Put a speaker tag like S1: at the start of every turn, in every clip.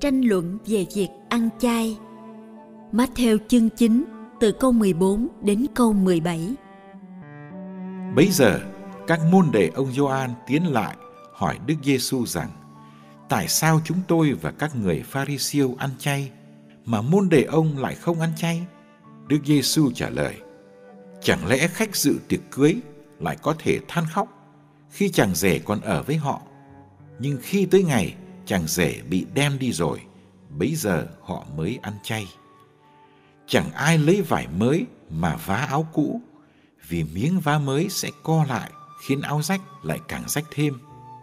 S1: Tranh luận về việc ăn chay. Matthew chương 9 từ câu 14 đến câu 17.
S2: Bấy giờ, các môn đệ ông Gioan tiến lại hỏi Đức Giêsu rằng: Tại sao chúng tôi và các người Pharisêu ăn chay mà môn đệ ông lại không ăn chay? Đức Giêsu trả lời: Chẳng lẽ khách dự tiệc cưới lại có thể than khóc khi chàng rể còn ở với họ? Nhưng khi tới ngày chàng rể bị đem đi rồi, bấy giờ họ mới ăn chay. Chẳng ai lấy vải mới mà vá áo cũ, vì miếng vá mới sẽ co lại, khiến áo rách lại càng rách thêm.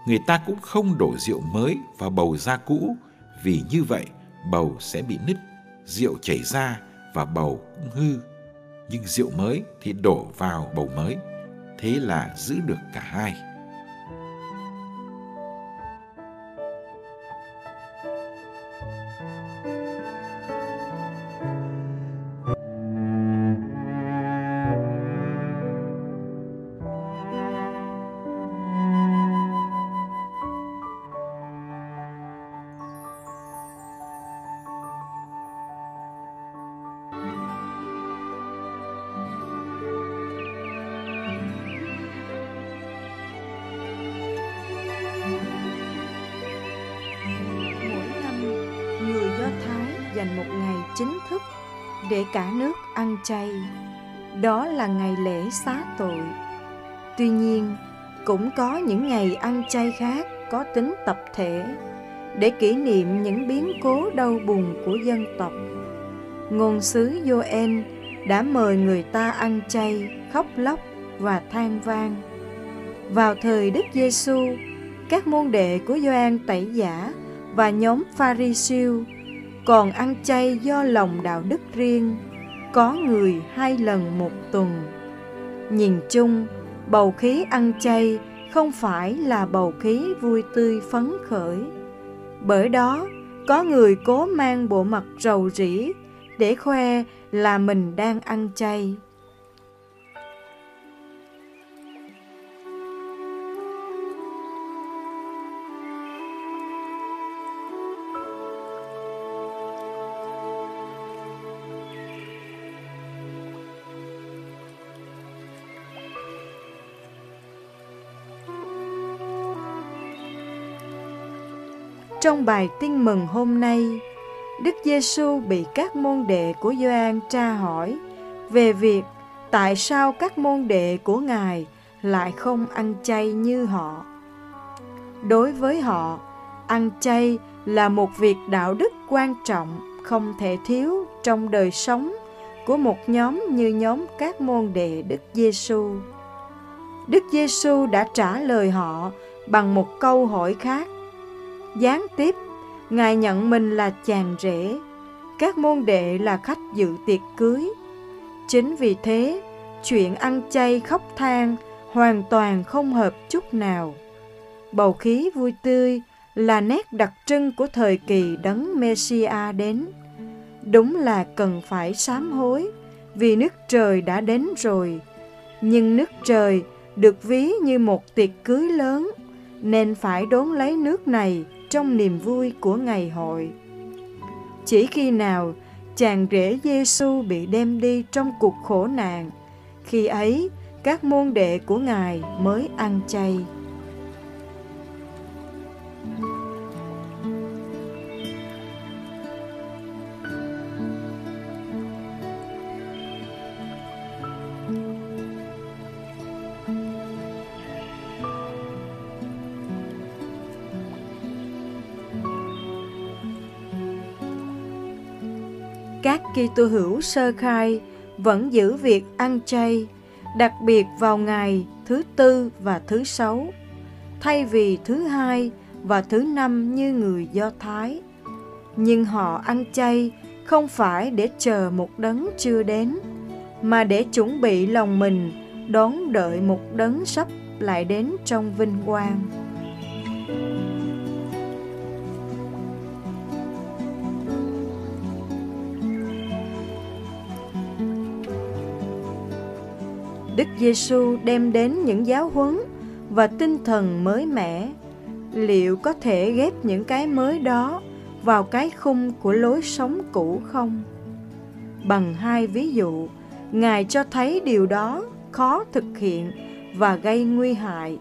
S2: Người ta cũng không đổ rượu mới vào bầu da cũ, vì như vậy bầu sẽ bị nứt, rượu chảy ra và bầu cũng hư. Nhưng rượu mới thì đổ vào bầu mới, thế là giữ được cả hai.
S3: Để cả nước ăn chay. Đó là ngày lễ xá tội. Tuy nhiên, cũng có những ngày ăn chay khác có tính tập thể để kỷ niệm những biến cố đau buồn của dân tộc. Ngôn sứ Joel đã mời người ta ăn chay, khóc lóc và than vang. Vào thời Đức Giêsu, các môn đệ của Gioan Tẩy Giả và nhóm Pharisêu còn ăn chay do lòng đạo đức riêng, có người hai lần một tuần. Nhìn chung, bầu khí ăn chay không phải là bầu khí vui tươi phấn khởi. Bởi đó, có người cố mang bộ mặt rầu rĩ để khoe là mình đang ăn chay. Trong bài tin mừng hôm nay, Đức Giêsu bị các môn đệ của Gioan tra hỏi về việc tại sao các môn đệ của Ngài lại không ăn chay như họ. Đối với họ, ăn chay là một việc đạo đức quan trọng không thể thiếu trong đời sống của một nhóm như nhóm các môn đệ Đức Giêsu. Đức Giêsu đã trả lời họ bằng một câu hỏi khác Gián tiếp, Ngài nhận mình là chàng rể, các môn đệ là khách dự tiệc cưới. Chính vì thế, chuyện ăn chay khóc than hoàn toàn không hợp chút nào. Bầu khí vui tươi là nét đặc trưng của thời kỳ đấng Messia đến. Đúng là cần phải sám hối vì nước trời đã đến rồi. Nhưng nước trời được ví như một tiệc cưới lớn nên phải đốn lấy nước này trong niềm vui của ngày hội. Chỉ khi nào chàng rể Giêsu bị đem đi trong cuộc khổ nạn, khi ấy các môn đệ của Ngài mới ăn chay. Kitô hữu sơ khai vẫn giữ việc ăn chay, đặc biệt vào ngày thứ tư và thứ sáu, thay vì thứ hai và thứ năm như người Do Thái. Nhưng họ ăn chay không phải để chờ một đấng chưa đến, mà để chuẩn bị lòng mình đón đợi một đấng sắp lại đến trong vinh quang. Đức Giêsu đem đến những giáo huấn và tinh thần mới mẻ. Liệu có thể ghép những cái mới đó vào cái khung của lối sống cũ không? Bằng hai ví dụ, Ngài cho thấy điều đó khó thực hiện và gây nguy hại.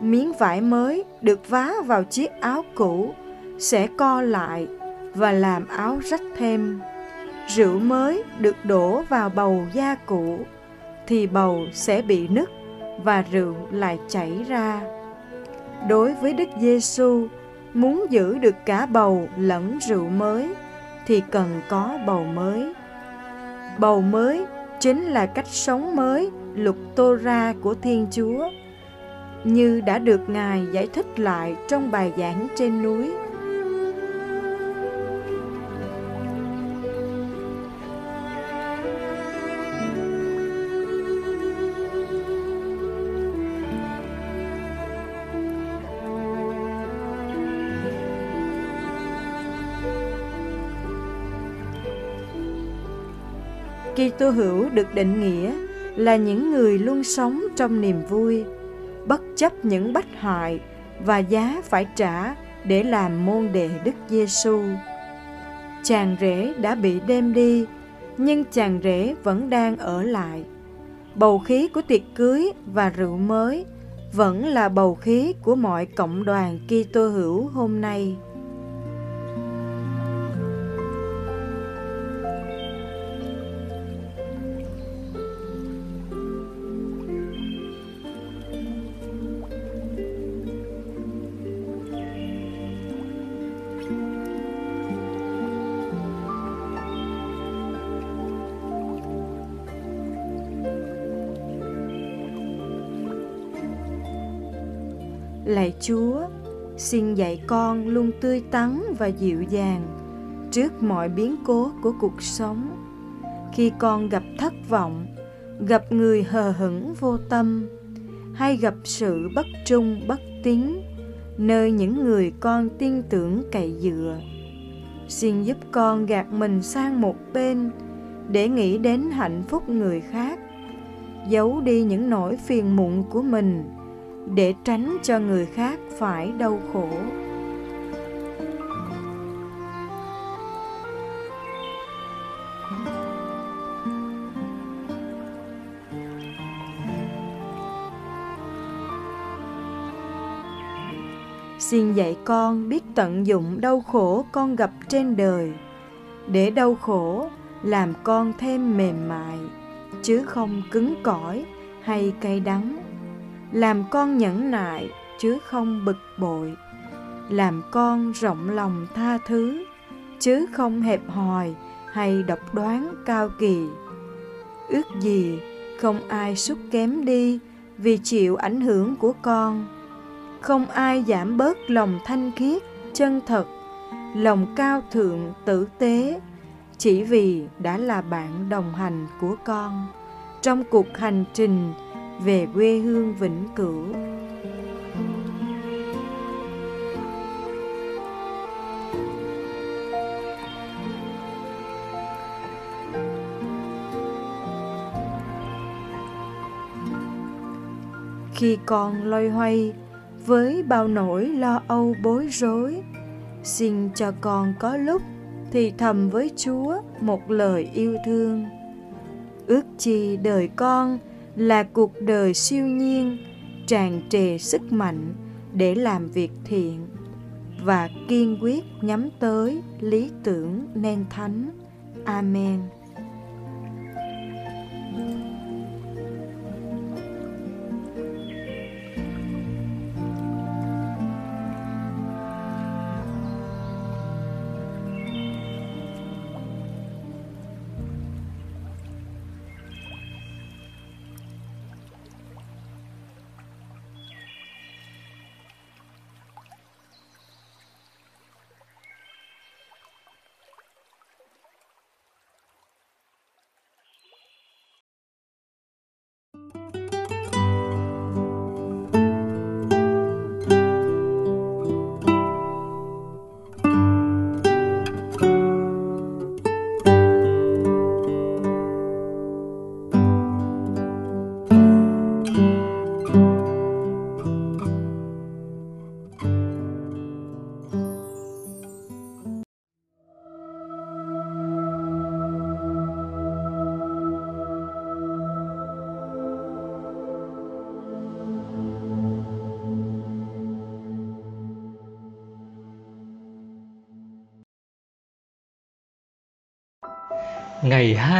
S3: Miếng vải mới được vá vào chiếc áo cũ sẽ co lại và làm áo rách thêm. Rượu mới được đổ vào bầu da cũ thì bầu sẽ bị nứt và rượu lại chảy ra. Đối với Đức Giêsu, muốn giữ được cả bầu lẫn rượu mới thì cần có bầu mới. Bầu mới chính là cách sống mới lục tô ra của Thiên Chúa, như đã được Ngài giải thích lại trong bài giảng trên núi. Kitô hữu được định nghĩa là những người luôn sống trong niềm vui, bất chấp những bất hại và giá phải trả để làm môn đệ Đức Giêsu. Chàng rể đã bị đem đi, nhưng chàng rể vẫn đang ở lại. Bầu khí của tiệc cưới và rượu mới vẫn là bầu khí của mọi cộng đoàn Kitô hữu hôm nay. Lạy Chúa, xin dạy con luôn tươi tắn và dịu dàng trước mọi biến cố của cuộc sống. Khi con gặp thất vọng, gặp người hờ hững vô tâm, hay gặp sự bất trung bất tín, nơi những người con tin tưởng cậy dựa. Xin giúp con gạt mình sang một bên để nghĩ đến hạnh phúc người khác, giấu đi những nỗi phiền muộn của mình để tránh cho người khác phải đau khổ. Xin dạy con biết tận dụng đau khổ con gặp trên đời. Để đau khổ, làm con thêm mềm mại, chứ không cứng cỏi hay cay đắng làm con nhẫn nại, chứ không bực bội. Làm con rộng lòng tha thứ, chứ không hẹp hòi hay độc đoán cao kỳ. Ước gì không ai xúc kém đi vì chịu ảnh hưởng của con. Không ai giảm bớt lòng thanh khiết, chân thật, lòng cao thượng tử tế, chỉ vì đã là bạn đồng hành của con. Trong cuộc hành trình về quê hương vĩnh cửu. Khi con loay hoay với bao nỗi lo âu bối rối, xin cho con có lúc thì thầm với chúa một lời yêu thương. Ước chi đời con là cuộc đời siêu nhiên, tràn trề sức mạnh để làm việc thiện và kiên quyết nhắm tới lý tưởng nên thánh. Amen.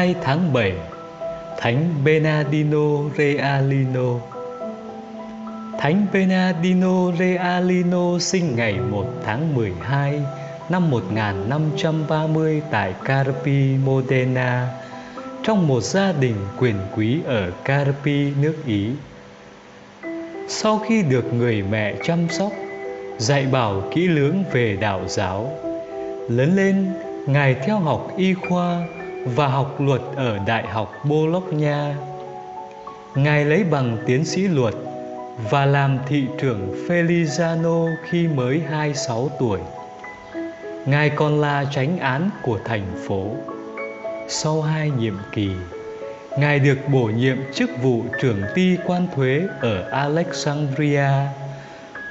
S4: 2 tháng 7 Thánh Bernardino Realino Thánh Bernardino Realino sinh ngày 1 tháng 12 năm 1530 tại Carpi, Modena trong một gia đình quyền quý ở Carpi, nước Ý. Sau khi được người mẹ chăm sóc, dạy bảo kỹ lưỡng về đạo giáo, lớn lên Ngài theo học y khoa và học luật ở Đại học Bologna. Ngài lấy bằng tiến sĩ luật và làm thị trưởng felizano khi mới 26 tuổi. Ngài còn là tránh án của thành phố. Sau hai nhiệm kỳ, Ngài được bổ nhiệm chức vụ trưởng ty quan thuế ở Alexandria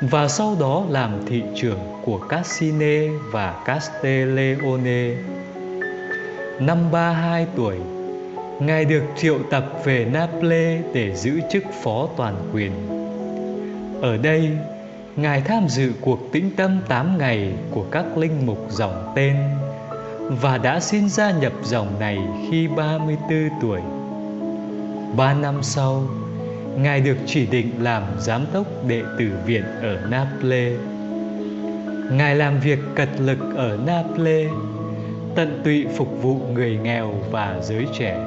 S4: và sau đó làm thị trưởng của Cassine và Castelleone. Năm 32 tuổi, Ngài được triệu tập về Naples để giữ chức phó toàn quyền. Ở đây, Ngài tham dự cuộc tĩnh tâm 8 ngày của các linh mục dòng tên và đã xin gia nhập dòng này khi 34 tuổi. Ba năm sau, Ngài được chỉ định làm giám đốc đệ tử viện ở Naples. Ngài làm việc cật lực ở Naples tận tụy phục vụ người nghèo và giới trẻ.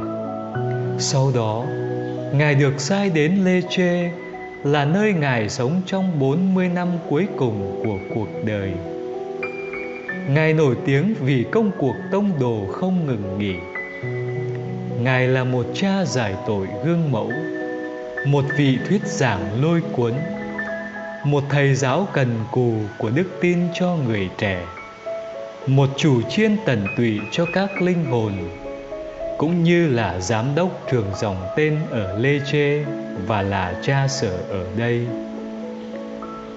S4: Sau đó, Ngài được sai đến lê chê là nơi Ngài sống trong 40 năm cuối cùng của cuộc đời. Ngài nổi tiếng vì công cuộc tông đồ không ngừng nghỉ. Ngài là một cha giải tội gương mẫu, một vị thuyết giảng lôi cuốn, một thầy giáo cần cù của đức tin cho người trẻ một chủ chiên tận tụy cho các linh hồn, cũng như là giám đốc trường dòng tên ở Lê Chê và là cha sở ở đây.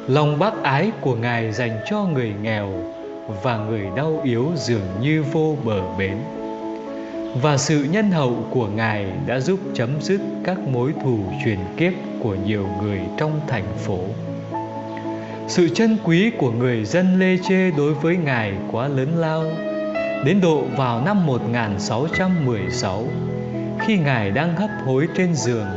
S4: Lòng bác ái của Ngài dành cho người nghèo và người đau yếu dường như vô bờ bến. Và sự nhân hậu của Ngài đã giúp chấm dứt các mối thù truyền kiếp của nhiều người trong thành phố. Sự chân quý của người dân Lê Chê đối với Ngài quá lớn lao. Đến độ vào năm 1616 Khi Ngài đang hấp hối trên giường,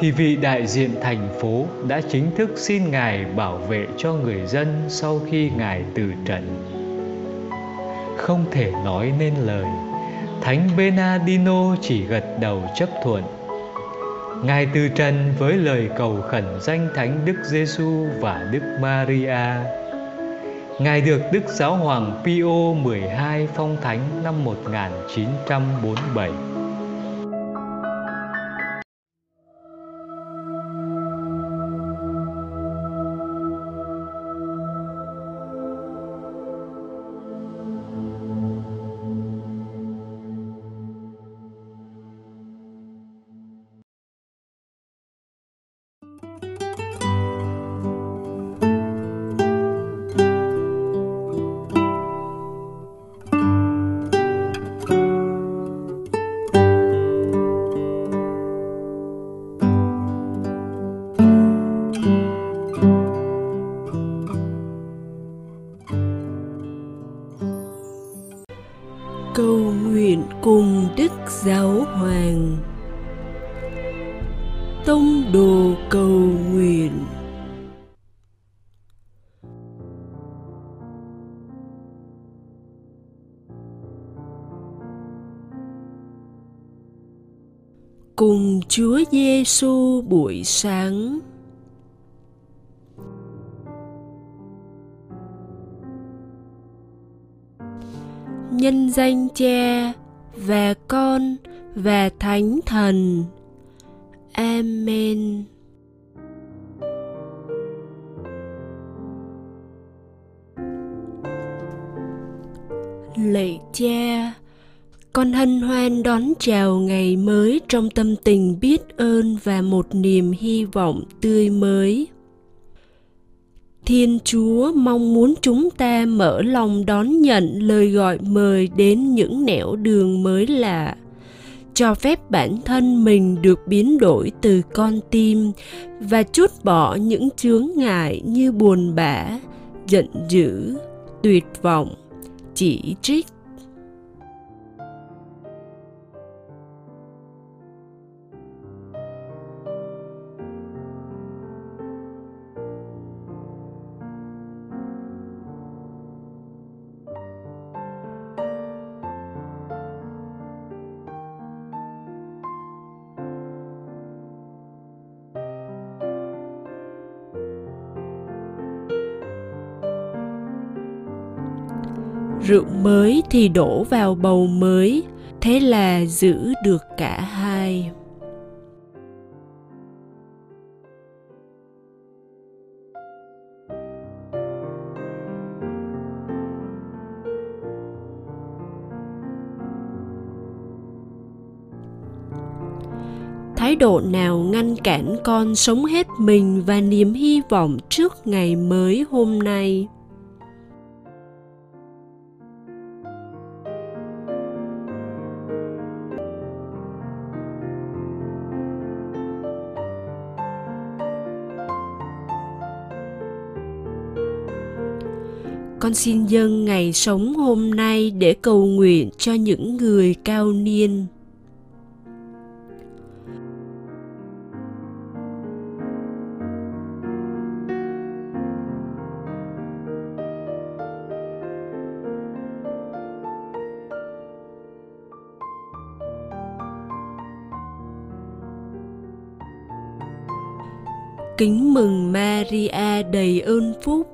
S4: Thì vị đại diện thành phố đã chính thức xin Ngài bảo vệ cho người dân sau khi Ngài từ trần. Không thể nói nên lời, Thánh Benadino chỉ gật đầu chấp thuận. Ngài từ trần với lời cầu khẩn danh Thánh Đức Giêsu và Đức Maria. Ngài được Đức Giáo hoàng Pio 12 phong thánh năm 1947.
S5: Cùng Chúa Giêsu buổi sáng. Nhân danh Cha và Con và Thánh Thần. Amen. Lạy Cha, con hân hoan đón chào ngày mới trong tâm tình biết ơn và một niềm hy vọng tươi mới. Thiên chúa mong muốn chúng ta mở lòng đón nhận lời gọi mời đến những nẻo đường mới lạ, cho phép bản thân mình được biến đổi từ con tim và chút bỏ những chướng ngại như buồn bã, giận dữ, tuyệt vọng, chỉ trích rượu mới thì đổ vào bầu mới, thế là giữ được cả hai. Thái độ nào ngăn cản con sống hết mình và niềm hy vọng trước ngày mới hôm nay? Con xin dâng ngày sống hôm nay để cầu nguyện cho những người cao niên. Kính mừng maria đầy ơn phúc